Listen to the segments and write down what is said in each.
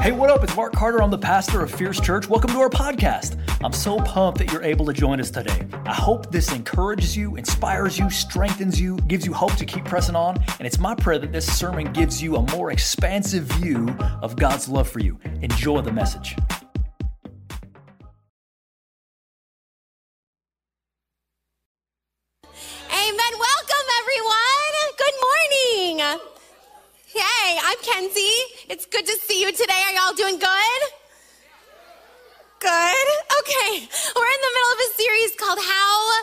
Hey, what up? It's Mark Carter. I'm the pastor of Fierce Church. Welcome to our podcast. I'm so pumped that you're able to join us today. I hope this encourages you, inspires you, strengthens you, gives you hope to keep pressing on. And it's my prayer that this sermon gives you a more expansive view of God's love for you. Enjoy the message. Amen. Welcome, everyone. Good morning. Hey, I'm Kenzie. It's good to see you today. Are y'all doing good? Good. Okay. We're in the middle of a series called How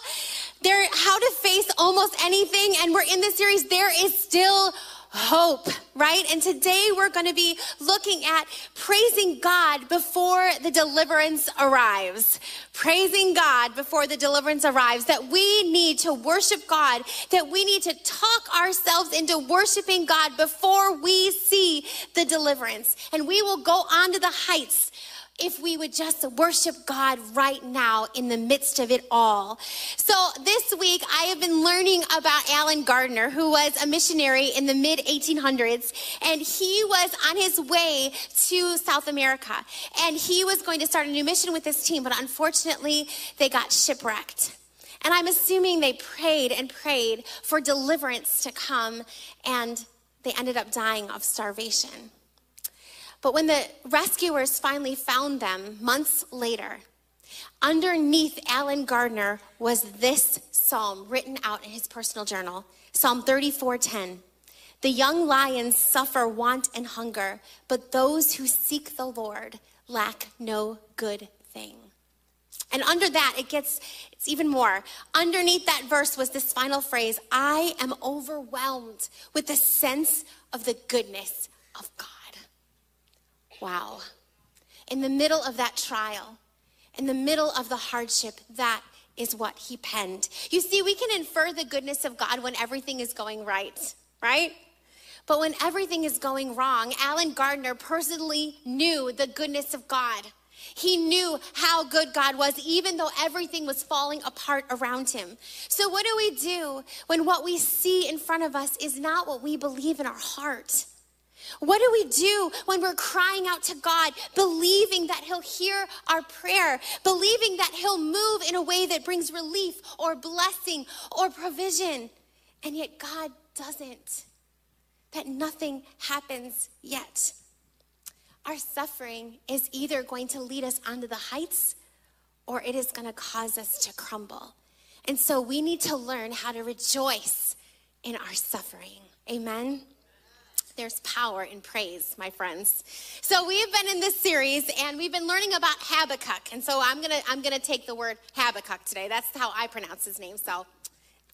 there how to face almost anything and we're in this series there is still hope, right? And today we're going to be looking at praising God before the deliverance arrives. Praising God before the deliverance arrives. That we need to worship God, that we need to talk ourselves into worshiping God before we see the deliverance. And we will go on to the heights if we would just worship God right now in the midst of it all. So this week I have been learning about Allen Gardiner, who was a missionary in the mid 1800s, and he was on his way to South America, and he was going to start a new mission with this team, but unfortunately they got shipwrecked. And I'm assuming they prayed and prayed for deliverance to come, and they ended up dying of starvation. But when the rescuers finally found them months later, underneath Allen Gardiner was this psalm written out in his personal journal Psalm 34:10. The young lions suffer want and hunger, but those who seek the Lord lack no good thing. And under that, it gets, it's even more. Underneath that verse was this final phrase I am overwhelmed with the sense of the goodness of God. Wow. In the middle of that trial, in the middle of the hardship, that is what he penned. You see, we can infer the goodness of God when everything is going right, right? But when everything is going wrong, Allen Gardiner personally knew the goodness of God. He knew how good God was, even though everything was falling apart around him. So, what do we do when what we see in front of us is not what we believe in our heart? What do we do when we're crying out to God, believing that He'll hear our prayer, believing that He'll move in a way that brings relief or blessing or provision, and yet God doesn't? That nothing happens yet. Our suffering is either going to lead us onto the heights or it is going to cause us to crumble. And so we need to learn how to rejoice in our suffering. Amen. There's power in praise, my friends. So we've been in this series and we've been learning about Habakkuk. And so I'm gonna I'm gonna take the word Habakkuk today. That's how I pronounce his name. So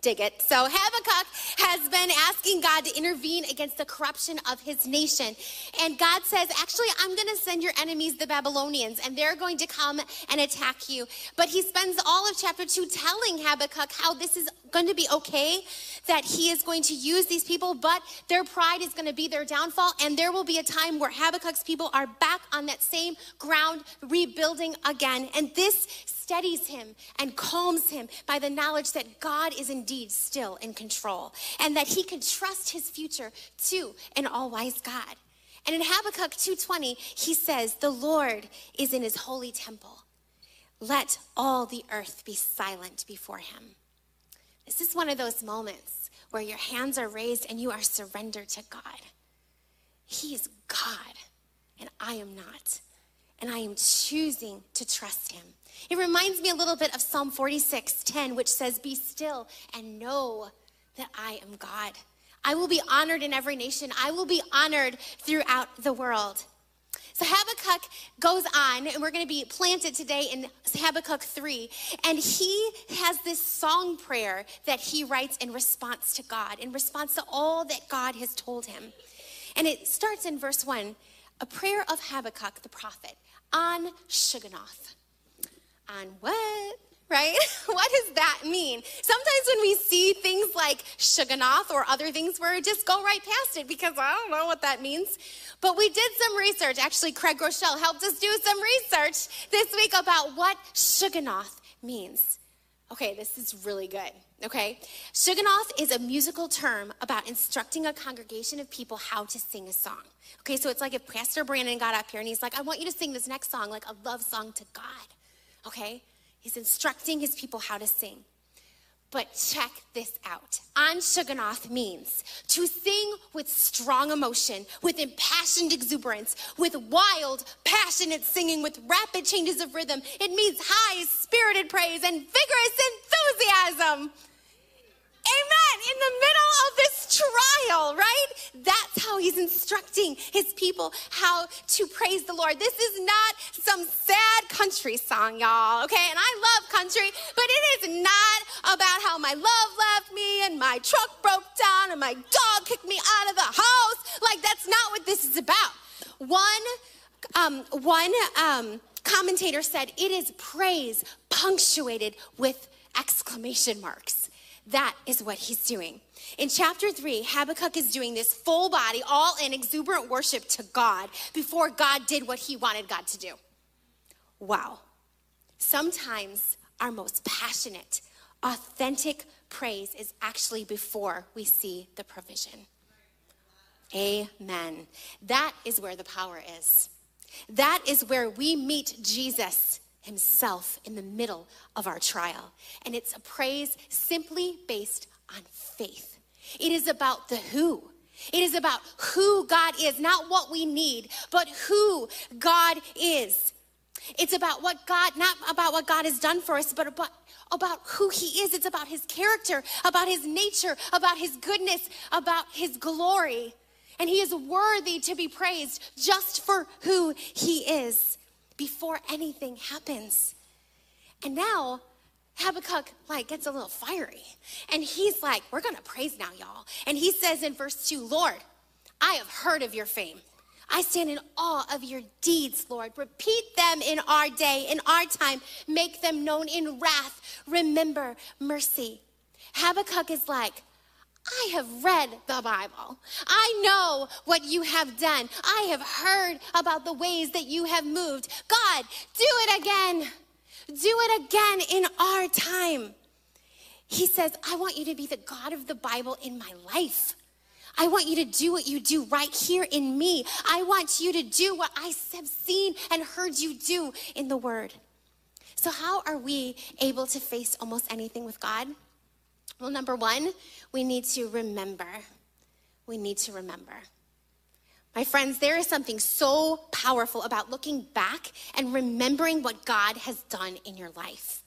dig it. So Habakkuk has been asking God to intervene against the corruption of his nation. And God says, actually, I'm going to send your enemies, the Babylonians, and they're going to come and attack you. But he spends all of chapter two telling Habakkuk how this is going to be okay, that he is going to use these people, but their pride is going to be their downfall. And there will be a time where Habakkuk's people are back on that same ground, rebuilding again. And this steadies him and calms him by the knowledge that God is indeed still in control and that he can trust his future to an all-wise God. And in Habakkuk 2:20, he says, "The Lord is in his holy temple. Let all the earth be silent before him." This is one of those moments where your hands are raised and you are surrendered to God. He is God, and I am not. And I am choosing to trust him. It reminds me a little bit of Psalm 46 10, which says, Be still and know that I am God. I will be honored in every nation, I will be honored throughout the world. So Habakkuk goes on, and we're going to be planted today in Habakkuk 3. And he has this song prayer that he writes in response to God, in response to all that God has told him. And it starts in verse 1 a prayer of Habakkuk the prophet on Shigionoth on what? Right? what does that mean? Sometimes when we see things like Shigionoth or other things, we just go right past it because I don't know what that means. But we did some research. Actually, Craig Groeschel helped us do some research this week about what Shigionoth means. Okay, this is really good. Okay? Shigionoth is a musical term about instructing a congregation of people how to sing a song. Okay, so it's like if Pastor Brandon got up here and he's like, I want you to sing this next song, like a love song to God. Okay? He's instructing his people how to sing. But check this out. On Shigionoth means to sing with strong emotion, with impassioned exuberance, with wild, passionate singing, with rapid changes of rhythm. It means high spirited praise and vigorous enthusiasm. Amen. In the middle of this trial, right? That's how he's instructing his people how to praise the Lord. This is not some sad country song, y'all, okay? And I love country, but it is not about how my love left me and my truck broke down and my dog kicked me out of the house. Like, that's not what this is about. One, um, one, um, commentator said it is praise punctuated with exclamation marks. That is what he's doing. In chapter three, Habakkuk is doing this full body, all in exuberant worship to God before God did what he wanted God to do. Wow. Sometimes our most passionate, authentic praise is actually before we see the provision. Amen. That is where the power is. That is where we meet Jesus himself in the middle of our trial. And it's a praise simply based on faith. It is about the who. It is about who God is, not what we need, but who God is. It's about what God, not about what God has done for us, but about, about who He is. It's about His character, about His nature, about His goodness, about His glory. And He is worthy to be praised just for who He is before anything happens. And now Habakkuk like gets a little fiery. And he's like, we're going to praise now, y'all. And he says in verse 2, Lord, I have heard of your fame. I stand in awe of your deeds, Lord. Repeat them in our day, in our time. Make them known in wrath. Remember mercy. Habakkuk is like, I have read the Bible. I know what you have done. I have heard about the ways that you have moved. God, do it again. Do it again in our time. He says, I want you to be the God of the Bible in my life. I want you to do what you do right here in me. I want you to do what I have seen and heard you do in the Word. So, how are we able to face almost anything with God? Well, number one, we need to remember. We need to remember. My friends, there is something so powerful about looking back and remembering what God has done in your life.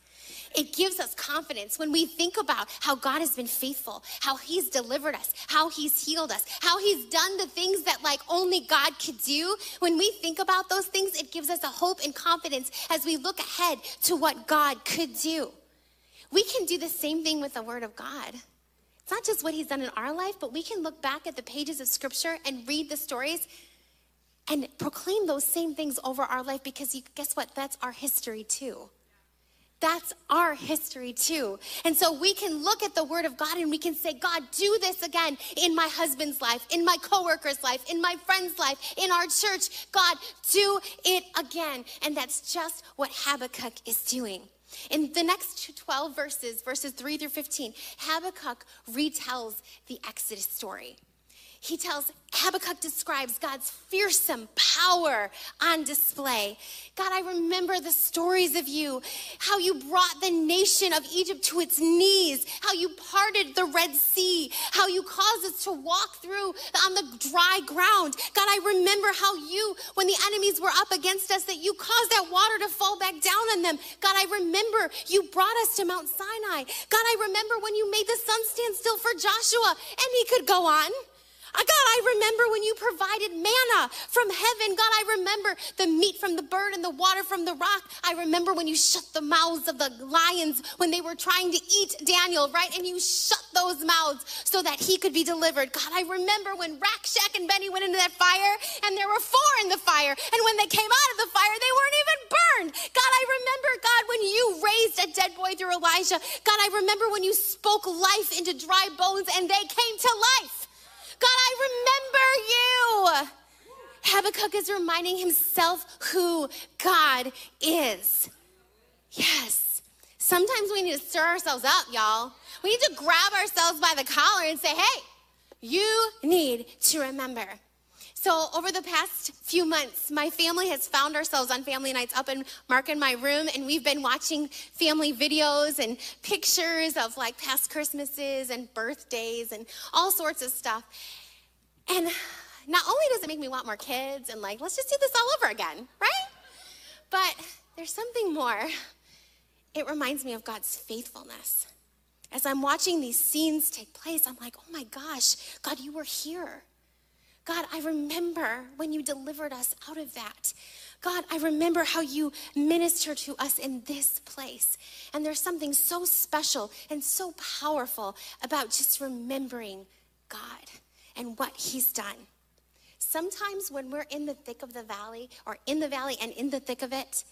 It gives us confidence when we think about how God has been faithful, how He's delivered us, how He's healed us, how He's done the things that like only God could do. When we think about those things, it gives us a hope and confidence as we look ahead to what God could do. We can do the same thing with the Word of God. It's not just what He's done in our life, but we can look back at the pages of Scripture and read the stories and proclaim those same things over our life because you, guess what? That's our history too. That's our history too. And so we can look at the word of God and we can say, God, do this again in my husband's life, in my coworker's life, in my friend's life, in our church. God, do it again. And that's just what Habakkuk is doing. In the next 12 verses, verses 3 through 15, Habakkuk retells the Exodus story. He tells, Habakkuk describes God's fearsome power on display. God, I remember the stories of you, how you brought the nation of Egypt to its knees, how you parted the Red Sea, how you caused us to walk through on the dry ground. God, I remember how you, when the enemies were up against us, that you caused that water to fall back down on them. God, I remember you brought us to Mount Sinai. God, I remember when you made the sun stand still for Joshua, and he could go on. God, I remember when you provided manna from heaven. God, I remember the meat from the bird and the water from the rock. I remember when you shut the mouths of the lions when they were trying to eat Daniel, right? And you shut those mouths so that he could be delivered. God, I remember when Rakshak and Benny went into that fire and there were four in the fire. And when they came out of the fire, they weren't even burned. God, I remember, God, when you raised a dead boy through Elijah. God, I remember when you spoke life into dry bones and they came to life. God, I remember you. Habakkuk is reminding himself who God is. Yes. Sometimes we need to stir ourselves up, y'all. We need to grab ourselves by the collar and say, hey, you need to remember. So, over the past few months, my family has found ourselves on family nights up in Mark and my room, and we've been watching family videos and pictures of like past Christmases and birthdays and all sorts of stuff. And not only does it make me want more kids and like, let's just do this all over again, right? But there's something more. It reminds me of God's faithfulness. As I'm watching these scenes take place, I'm like, oh my gosh, God, you were here. God, I remember when you delivered us out of that. God, I remember how you ministered to us in this place. And there's something so special and so powerful about just remembering God and what He's done. Sometimes when we're in the thick of the valley, or in the valley and in the thick of it,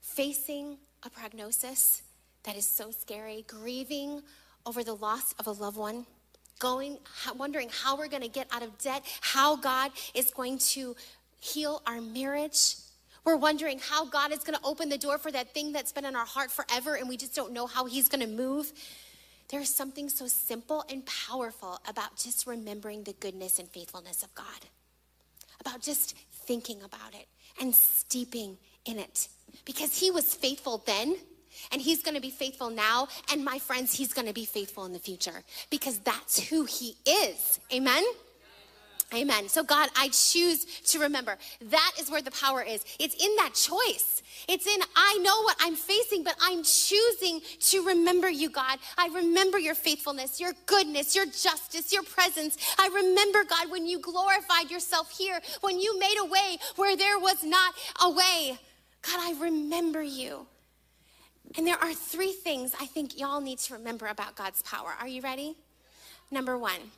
facing a prognosis that is so scary, grieving over the loss of a loved one, going, wondering how we're going to get out of debt, how God is going to heal our marriage. We're wondering how God is going to open the door for that thing that's been in our heart forever and we just don't know how He's going to move. There's something so simple and powerful about just remembering the goodness and faithfulness of God, about just thinking about it and steeping in it. Because He was faithful then and he's going to be faithful now. And my friends, he's going to be faithful in the future because that's who he is. Amen. Amen. So, God, I choose to remember. That is where the power is. It's in that choice. It's in, I know what I'm facing, but I'm choosing to remember you, God. I remember your faithfulness, your goodness, your justice, your presence. I remember, God, when you glorified yourself here, when you made a way where there was not a way. God, I remember you. And there are three things I think y'all need to remember about God's power. Are you ready? Number one,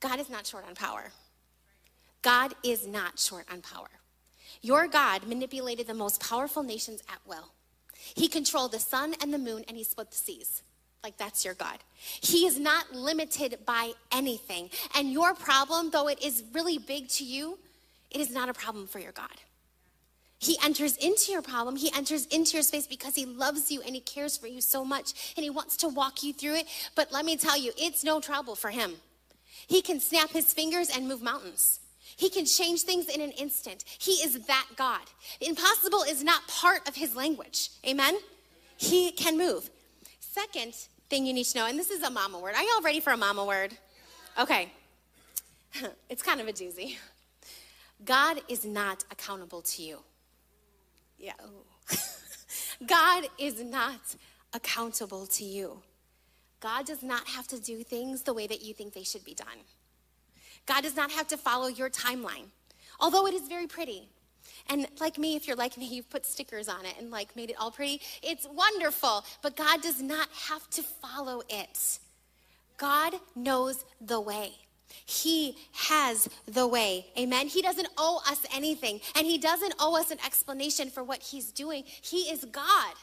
God is not short on power. God is not short on power. Your God manipulated the most powerful nations at will. He controlled the sun and the moon and he split the seas. Like that's your God. He is not limited by anything. And your problem, though it is really big to you, it is not a problem for your God. He enters into your problem. He enters into your space because he loves you and he cares for you so much and he wants to walk you through it. But let me tell you, it's no trouble for him. He can snap his fingers and move mountains. He can change things in an instant. He is that God. Impossible is not part of his language. Amen? He can move. Second thing you need to know, and this is a mama word. Are y'all ready for a mama word? Okay. it's kind of a doozy. God is not accountable to you. Yeah. Oh. God is not accountable to you. God does not have to do things the way that you think they should be done. God does not have to follow your timeline, although it is very pretty. And like me, if you're like me, you've put stickers on it and like made it all pretty. It's wonderful, but God does not have to follow it. God knows the way. He has the way. Amen. He doesn't owe us anything, and He doesn't owe us an explanation for what He's doing. He is God,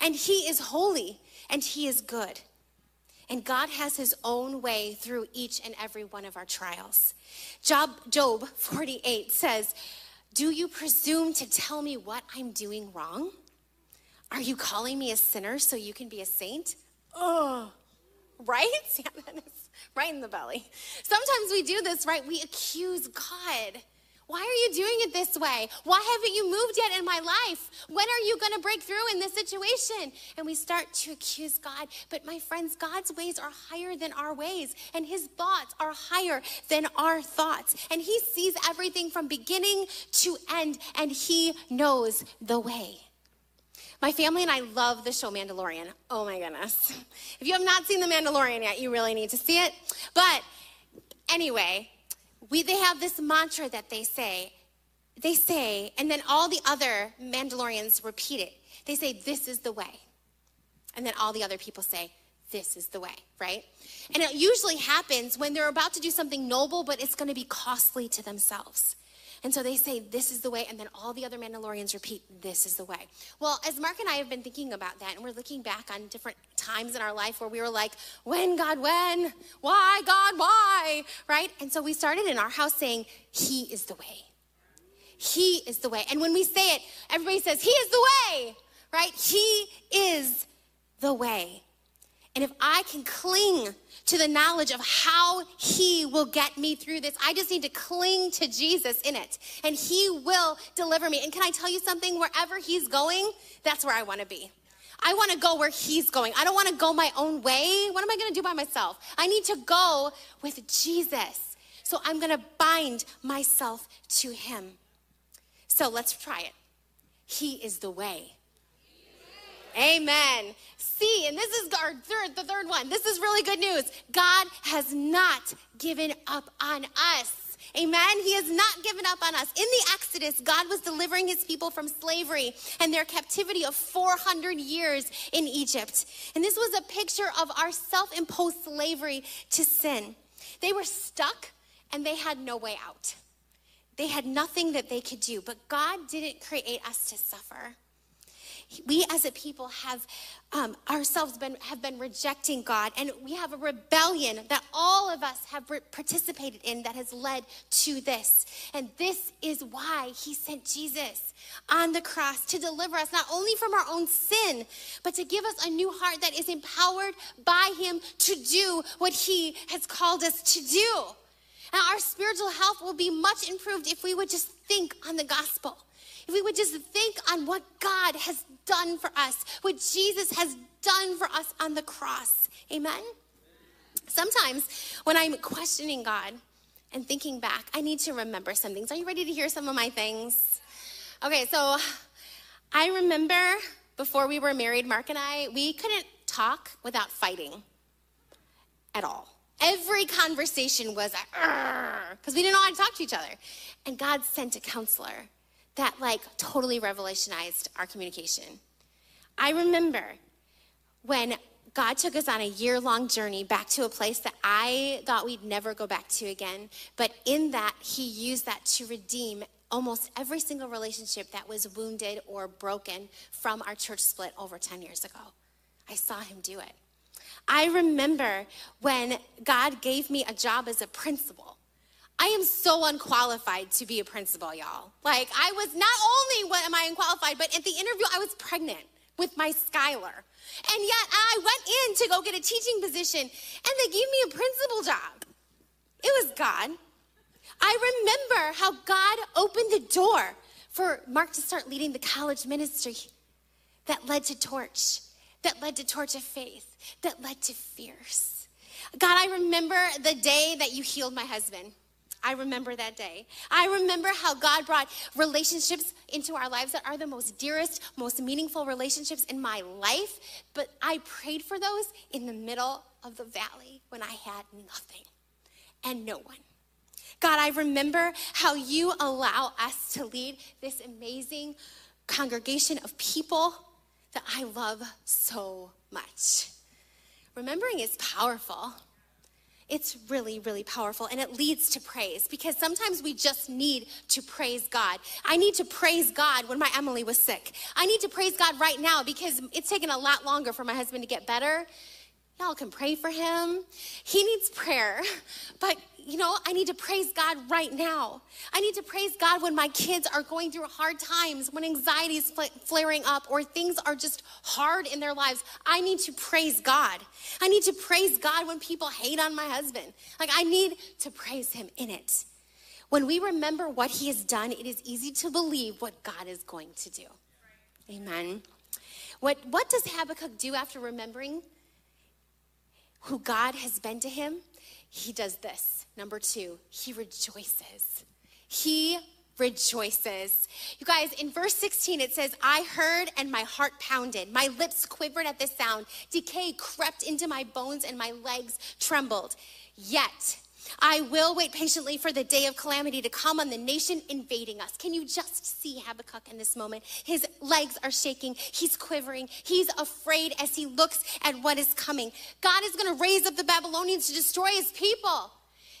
and He is holy, and He is good. And God has His own way through each and every one of our trials. Job, Job 48 says, Do you presume to tell me what I'm doing wrong? Are you calling me a sinner so you can be a saint? Oh, right? That is right in the belly. Sometimes we do this, right? We accuse God. Why are you doing it this way? Why haven't you moved yet in my life? When are you going to break through in this situation? And we start to accuse God. But my friends, God's ways are higher than our ways, and his thoughts are higher than our thoughts. And he sees everything from beginning to end, and he knows the way. My family and I love the show Mandalorian. Oh my goodness. If you have not seen The Mandalorian yet, you really need to see it. But anyway, we, they have this mantra that they say. They say, and then all the other Mandalorians repeat it. They say, This is the way. And then all the other people say, This is the way, right? And it usually happens when they're about to do something noble, but it's going to be costly to themselves. And so they say, This is the way. And then all the other Mandalorians repeat, This is the way. Well, as Mark and I have been thinking about that, and we're looking back on different times in our life where we were like, When, God, when? Why, God, why? Right? And so we started in our house saying, He is the way. He is the way. And when we say it, everybody says, He is the way, right? He is the way. And if I can cling to the knowledge of how He will get me through this, I just need to cling to Jesus in it. And He will deliver me. And can I tell you something? Wherever He's going, that's where I want to be. I want to go where He's going. I don't want to go my own way. What am I going to do by myself? I need to go with Jesus. So I'm going to bind myself to Him. So let's try it. He is the way. Amen. See, and this is our third, the third one. This is really good news. God has not given up on us. Amen. He has not given up on us. In the Exodus, God was delivering his people from slavery and their captivity of 400 years in Egypt. And this was a picture of our self imposed slavery to sin. They were stuck and they had no way out. They had nothing that they could do, but God didn't create us to suffer we as a people have um, ourselves been have been rejecting God, and we have a rebellion that all of us have participated in that has led to this. And this is why He sent Jesus on the cross to deliver us not only from our own sin, but to give us a new heart that is empowered by Him to do what He has called us to do. And our spiritual health will be much improved if we would just think on the gospel if we would just think on what God has done for us, what Jesus has done for us on the cross. Amen? Sometimes when I'm questioning God and thinking back, I need to remember some things. Are you ready to hear some of my things? Okay, so I remember before we were married, Mark and I, we couldn't talk without fighting at all. Every conversation was because we didn't know how to talk to each other. And God sent a counselor that like totally revolutionized our communication. I remember when God took us on a year long journey back to a place that I thought we'd never go back to again. But in that, He used that to redeem almost every single relationship that was wounded or broken from our church split over 10 years ago. I saw Him do it. I remember when God gave me a job as a principal. I am so unqualified to be a principal, y'all. Like, I was not only what am I unqualified, but at the interview, I was pregnant with my Skylar. And yet I went in to go get a teaching position and they gave me a principal job. It was God. I remember how God opened the door for Mark to start leading the college ministry that led to Torch, that led to Torch of Faith, that led to Fierce. God, I remember the day that you healed my husband. I remember that day. I remember how God brought relationships into our lives that are the most dearest, most meaningful relationships in my life. But I prayed for those in the middle of the valley when I had nothing and no one. God, I remember how you allow us to lead this amazing congregation of people that I love so much. Remembering is powerful. It's really, really powerful and it leads to praise because sometimes we just need to praise God. I need to praise God when my Emily was sick. I need to praise God right now because it's taken a lot longer for my husband to get better. Y'all can pray for him. He needs prayer, but you know, I need to praise God right now. I need to praise God when my kids are going through hard times, when anxiety is flaring up, or things are just hard in their lives. I need to praise God. I need to praise God when people hate on my husband. Like, I need to praise Him in it. When we remember what He has done, it is easy to believe what God is going to do. Amen. What, what does Habakkuk do after remembering who God has been to him? He does this. Number two, he rejoices. He rejoices. You guys, in verse 16, it says, I heard and my heart pounded. My lips quivered at the sound. Decay crept into my bones and my legs trembled. Yet, I will wait patiently for the day of calamity to come on the nation invading us. Can you just see Habakkuk in this moment? His legs are shaking, he's quivering, he's afraid as he looks at what is coming. God is going to raise up the Babylonians to destroy his people.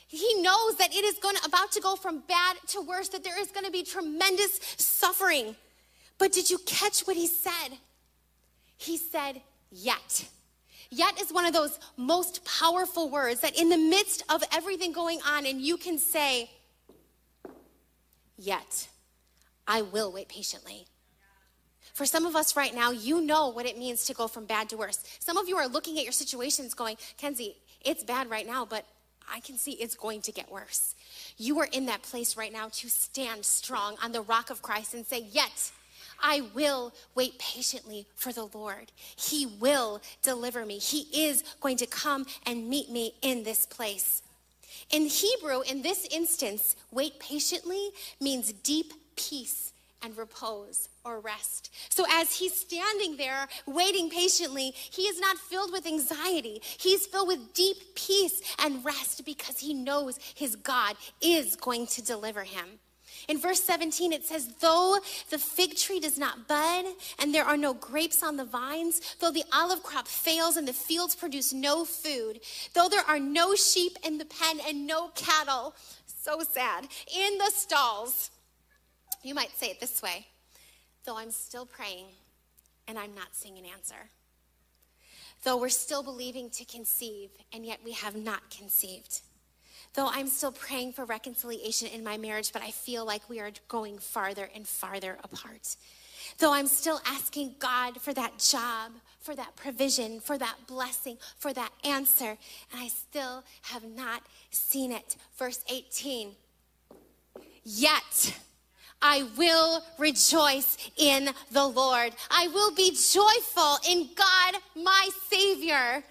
He knows that it is going to, about to go from bad to worse, that there is going to be tremendous suffering. But did you catch what he said? He said, Yet. Yet is one of those most powerful words that in the midst of everything going on, and you can say, Yet, I will wait patiently. For some of us right now, you know what it means to go from bad to worse. Some of you are looking at your situations going, Kenzie, it's bad right now, but I can see it's going to get worse. You are in that place right now to stand strong on the rock of Christ and say, Yet, I will wait patiently for the Lord. He will deliver me. He is going to come and meet me in this place. In Hebrew, in this instance, wait patiently means deep peace and repose or rest. So, as he's standing there waiting patiently, he is not filled with anxiety. He's filled with deep peace and rest because he knows his God is going to deliver him. In verse 17, it says, Though the fig tree does not bud, and there are no grapes on the vines, though the olive crop fails and the fields produce no food, though there are no sheep in the pen and no cattle, so sad, in the stalls. You might say it this way though I'm still praying and I'm not seeing an answer. Though we're still believing to conceive and yet we have not conceived. Though I'm still praying for reconciliation in my marriage, but I feel like we are going farther and farther apart. Though I'm still asking God for that job, for that provision, for that blessing, for that answer, and I still have not seen it. Verse 18. Yet, I will rejoice in the Lord. I will be joyful in God, my Savior.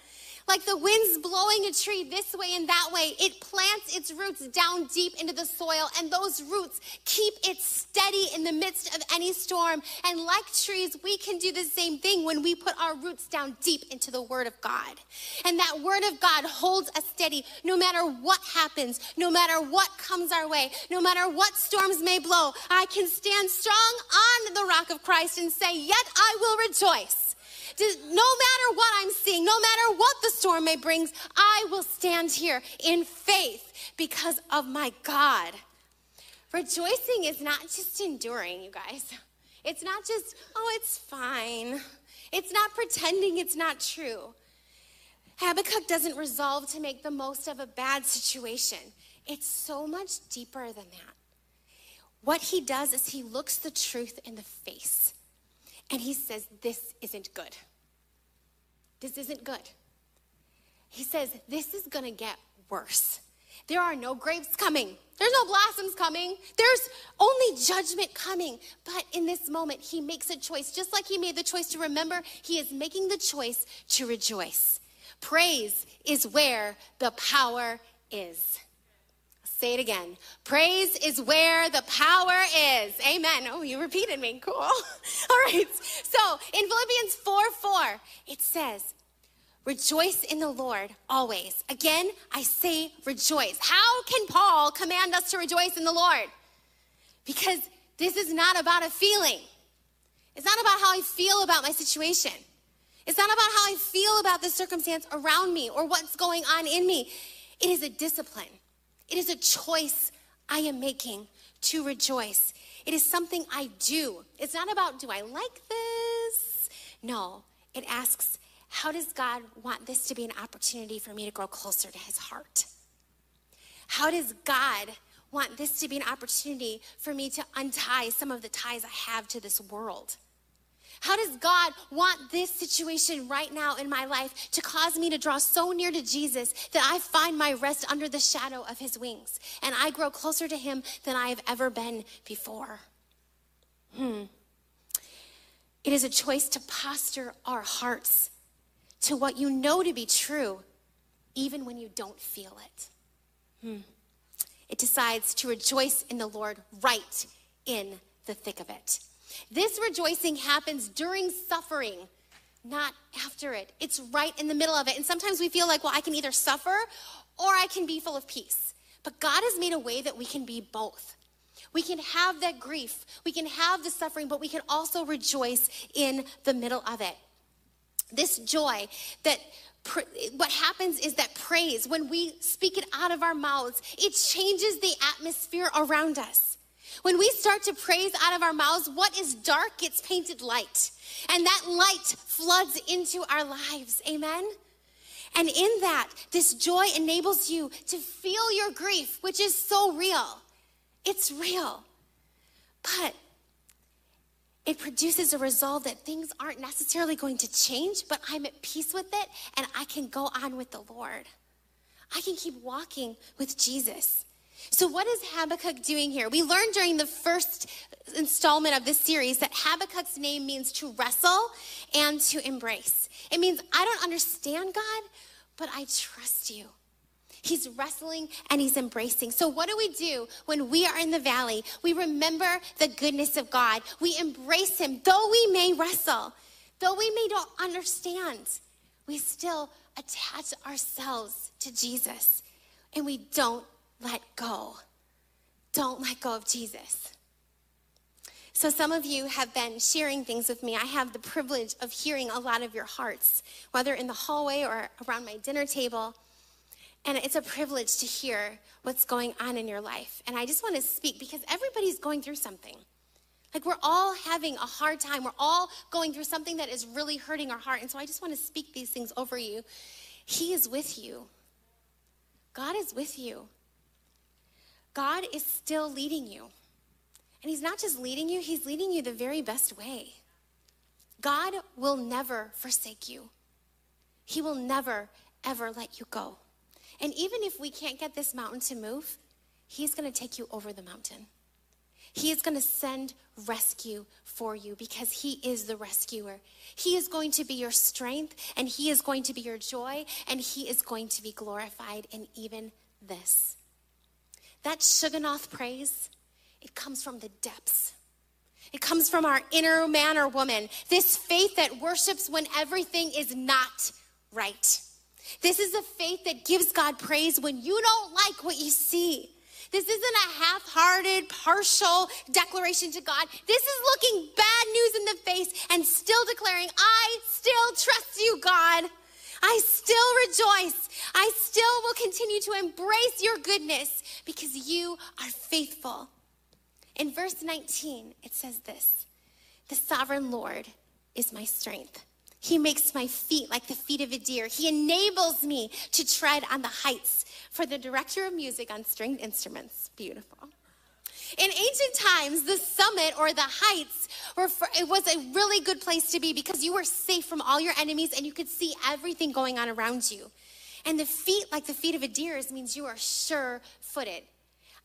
Like the wind's blowing a tree this way and that way, it plants its roots down deep into the soil, and those roots keep it steady in the midst of any storm. And like trees, we can do the same thing when we put our roots down deep into the Word of God. And that Word of God holds us steady no matter what happens, no matter what comes our way, no matter what storms may blow. I can stand strong on the rock of Christ and say, Yet I will rejoice no matter what I'm seeing, no matter what the storm may bring, I will stand here in faith because of my God. Rejoicing is not just enduring, you guys. It's not just, oh, it's fine. It's not pretending it's not true. Habakkuk doesn't resolve to make the most of a bad situation. It's so much deeper than that. What he does is he looks the truth in the face and he says, This isn't good. This isn't good. He says, This is going to get worse. There are no grapes coming. There's no blossoms coming. There's only judgment coming. But in this moment, he makes a choice. Just like he made the choice to remember, he is making the choice to rejoice. Praise is where the power is. Say it again. Praise is where the power is. Amen. Oh, you repeated me. Cool. All right. So in Philippians 4 4, it says, Rejoice in the Lord always. Again, I say rejoice. How can Paul command us to rejoice in the Lord? Because this is not about a feeling. It's not about how I feel about my situation. It's not about how I feel about the circumstance around me or what's going on in me. It is a discipline. It is a choice I am making to rejoice. It is something I do. It's not about, do I like this? No, it asks, how does God want this to be an opportunity for me to grow closer to his heart? How does God want this to be an opportunity for me to untie some of the ties I have to this world? How does God want this situation right now in my life to cause me to draw so near to Jesus that I find my rest under the shadow of his wings and I grow closer to him than I have ever been before? Hmm. It is a choice to posture our hearts to what you know to be true, even when you don't feel it. Hmm. It decides to rejoice in the Lord right in the thick of it. This rejoicing happens during suffering, not after it. It's right in the middle of it. And sometimes we feel like, well, I can either suffer or I can be full of peace. But God has made a way that we can be both. We can have that grief, we can have the suffering, but we can also rejoice in the middle of it. This joy that what happens is that praise, when we speak it out of our mouths, it changes the atmosphere around us. When we start to praise out of our mouths, what is dark gets painted light. And that light floods into our lives. Amen? And in that, this joy enables you to feel your grief, which is so real. It's real. But it produces a resolve that things aren't necessarily going to change, but I'm at peace with it and I can go on with the Lord. I can keep walking with Jesus. So, what is Habakkuk doing here? We learned during the first installment of this series that Habakkuk's name means to wrestle and to embrace. It means I don't understand God, but I trust you. He's wrestling and he's embracing. So, what do we do when we are in the valley? We remember the goodness of God. We embrace him, though we may wrestle, though we may not understand, we still attach ourselves to Jesus and we don't let go. Don't let go of Jesus. So, some of you have been sharing things with me. I have the privilege of hearing a lot of your hearts, whether in the hallway or around my dinner table. And it's a privilege to hear what's going on in your life. And I just want to speak because everybody's going through something. Like we're all having a hard time. We're all going through something that is really hurting our heart. And so I just want to speak these things over you. He is with you. God is with you. God is still leading you. And He's not just leading you, He's leading you the very best way. God will never forsake you, He will never, ever let you go. And even if we can't get this mountain to move, He's going to take you over the mountain. He is going to send rescue for you because He is the rescuer. He is going to be your strength and He is going to be your joy and He is going to be glorified in even this. That Shigionoth praise, it comes from the depths. It comes from our inner man or woman. This faith that worships when everything is not right. This is a faith that gives God praise when you don't like what you see. This isn't a half hearted, partial declaration to God. This is looking bad news in the face and still declaring, I still trust you, God. I still rejoice. I still will continue to embrace your goodness because you are faithful. In verse 19, it says this The sovereign Lord is my strength. He makes my feet like the feet of a deer. He enables me to tread on the heights. For the director of music on stringed instruments, beautiful. In ancient times, the summit or the heights were for, it was a really good place to be because you were safe from all your enemies and you could see everything going on around you. And the feet, like the feet of a deer, means you are sure footed.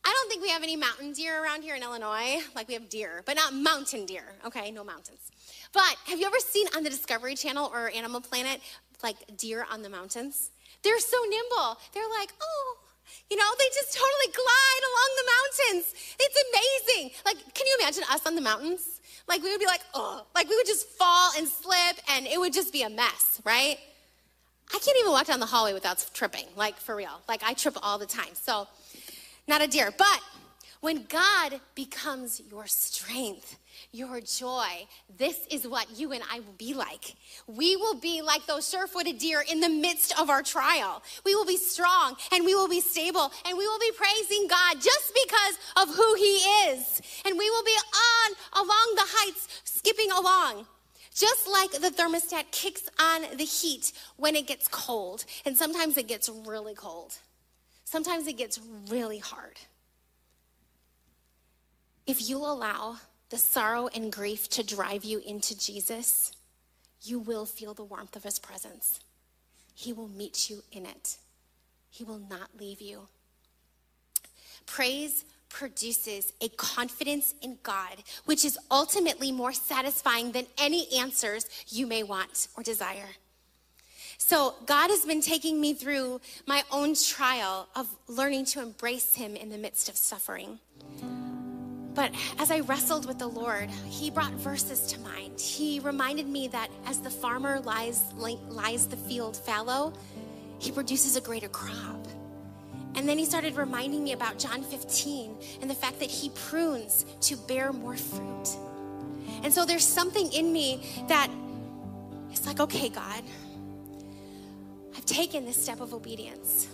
I don't think we have any mountain deer around here in Illinois. Like we have deer, but not mountain deer. Okay, no mountains. But have you ever seen on the Discovery Channel or Animal Planet, like deer on the mountains? They're so nimble. They're like, oh, you know, they just totally glide along the mountains. It's amazing. Like, can you imagine us on the mountains? Like, we would be like, oh, like we would just fall and slip and it would just be a mess, right? I can't even walk down the hallway without tripping, like for real. Like, I trip all the time. So, not a deer. But when God becomes your strength, your joy. This is what you and I will be like. We will be like those sure footed deer in the midst of our trial. We will be strong and we will be stable and we will be praising God just because of who He is. And we will be on along the heights, skipping along. Just like the thermostat kicks on the heat when it gets cold, and sometimes it gets really cold. Sometimes it gets really hard. If you allow the sorrow and grief to drive you into Jesus, you will feel the warmth of his presence. He will meet you in it, he will not leave you. Praise produces a confidence in God, which is ultimately more satisfying than any answers you may want or desire. So, God has been taking me through my own trial of learning to embrace Him in the midst of suffering. But as I wrestled with the Lord, He brought verses to mind. He reminded me that as the farmer lies, lies the field fallow, he produces a greater crop. And then he started reminding me about John 15 and the fact that he prunes to bear more fruit. And so there's something in me that it's like, okay, God, I've taken this step of obedience.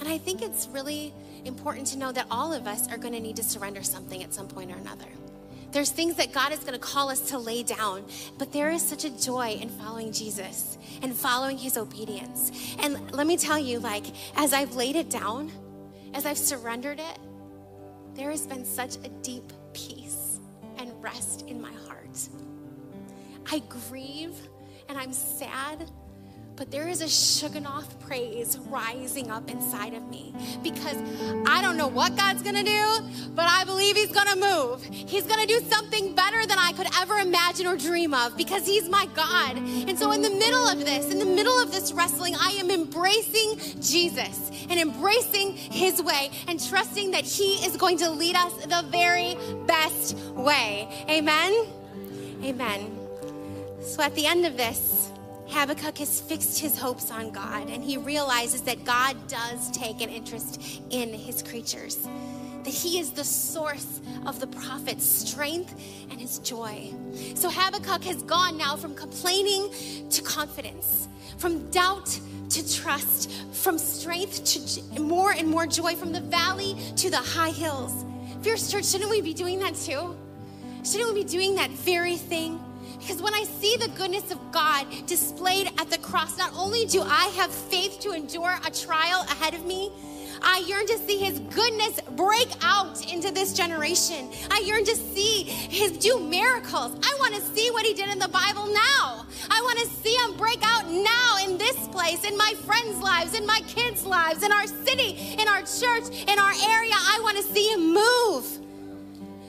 And I think it's really important to know that all of us are going to need to surrender something at some point or another. There's things that God is going to call us to lay down, but there is such a joy in following Jesus and following his obedience. And let me tell you, like, as I've laid it down, as I've surrendered it, there has been such a deep peace and rest in my heart. I grieve and I'm sad but there is a Shigionoth praise rising up inside of me because I don't know what God's gonna do, but I believe He's gonna move. He's gonna do something better than I could ever imagine or dream of because He's my God. And so, in the middle of this, in the middle of this wrestling, I am embracing Jesus and embracing His way and trusting that He is going to lead us the very best way. Amen? Amen. So, at the end of this, Habakkuk has fixed his hopes on God and he realizes that God does take an interest in his creatures, that he is the source of the prophet's strength and his joy. So Habakkuk has gone now from complaining to confidence, from doubt to trust, from strength to more and more joy, from the valley to the high hills. Fierce Church, shouldn't we be doing that too? Shouldn't we be doing that very thing? Because when I see the goodness of God displayed at the cross, not only do I have faith to endure a trial ahead of me, I yearn to see his goodness break out into this generation. I yearn to see his do miracles. I want to see what he did in the Bible now. I want to see him break out now in this place, in my friends' lives, in my kids' lives, in our city, in our church, in our area. I want to see him move.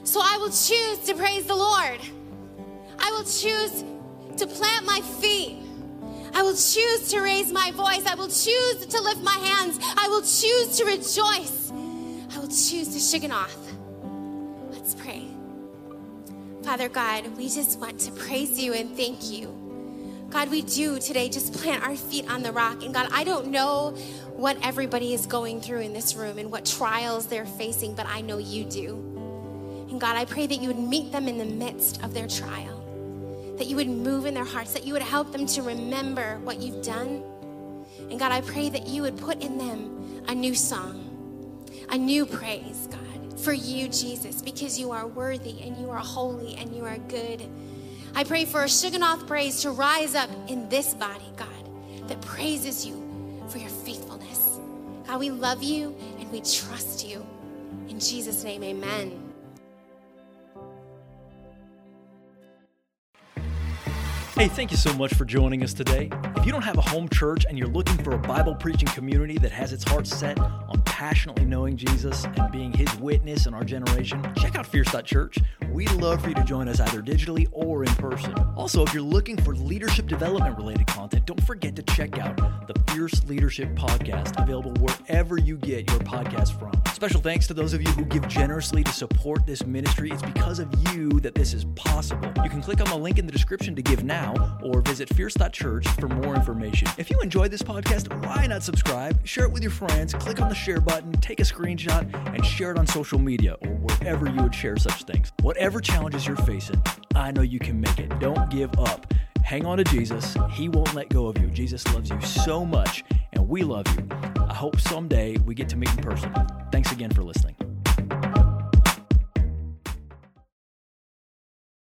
So I will choose to praise the Lord. I will choose to plant my feet. I will choose to raise my voice. I will choose to lift my hands. I will choose to rejoice. I will choose to Shigionoth. Let's pray. Father God, we just want to praise you and thank you. God, we do today just plant our feet on the rock. And God, I don't know what everybody is going through in this room and what trials they're facing, but I know you do. And God, I pray that you would meet them in the midst of their trial that you would move in their hearts, that you would help them to remember what you've done. And God, I pray that you would put in them a new song, a new praise, God, for you, Jesus, because you are worthy and you are holy and you are good. I pray for a Shigionoth praise to rise up in this body, God, that praises you for your faithfulness. God, we love you and we trust you. In Jesus' name, amen. Hey, thank you so much for joining us today. If you don't have a home church and you're looking for a Bible preaching community that has its heart set on passionately knowing Jesus and being his witness in our generation, check out Fierce Church. We'd love for you to join us either digitally or in person. Also, if you're looking for leadership development related content, don't forget to check out the Fierce Leadership Podcast, available wherever you get your podcast from. Special thanks to those of you who give generously to support this ministry. It's because of you that this is possible. You can click on the link in the description to give now or visit fierce.church for more information. If you enjoyed this podcast, why not subscribe, share it with your friends, click on the share button, take a screenshot, and share it on social media or wherever you would share such things. Whatever challenges you're facing, I know you can make it. Don't give up. Hang on to Jesus. He won't let go of you. Jesus loves you so much, and we love you. I hope someday we get to meet in person. Thanks again for listening.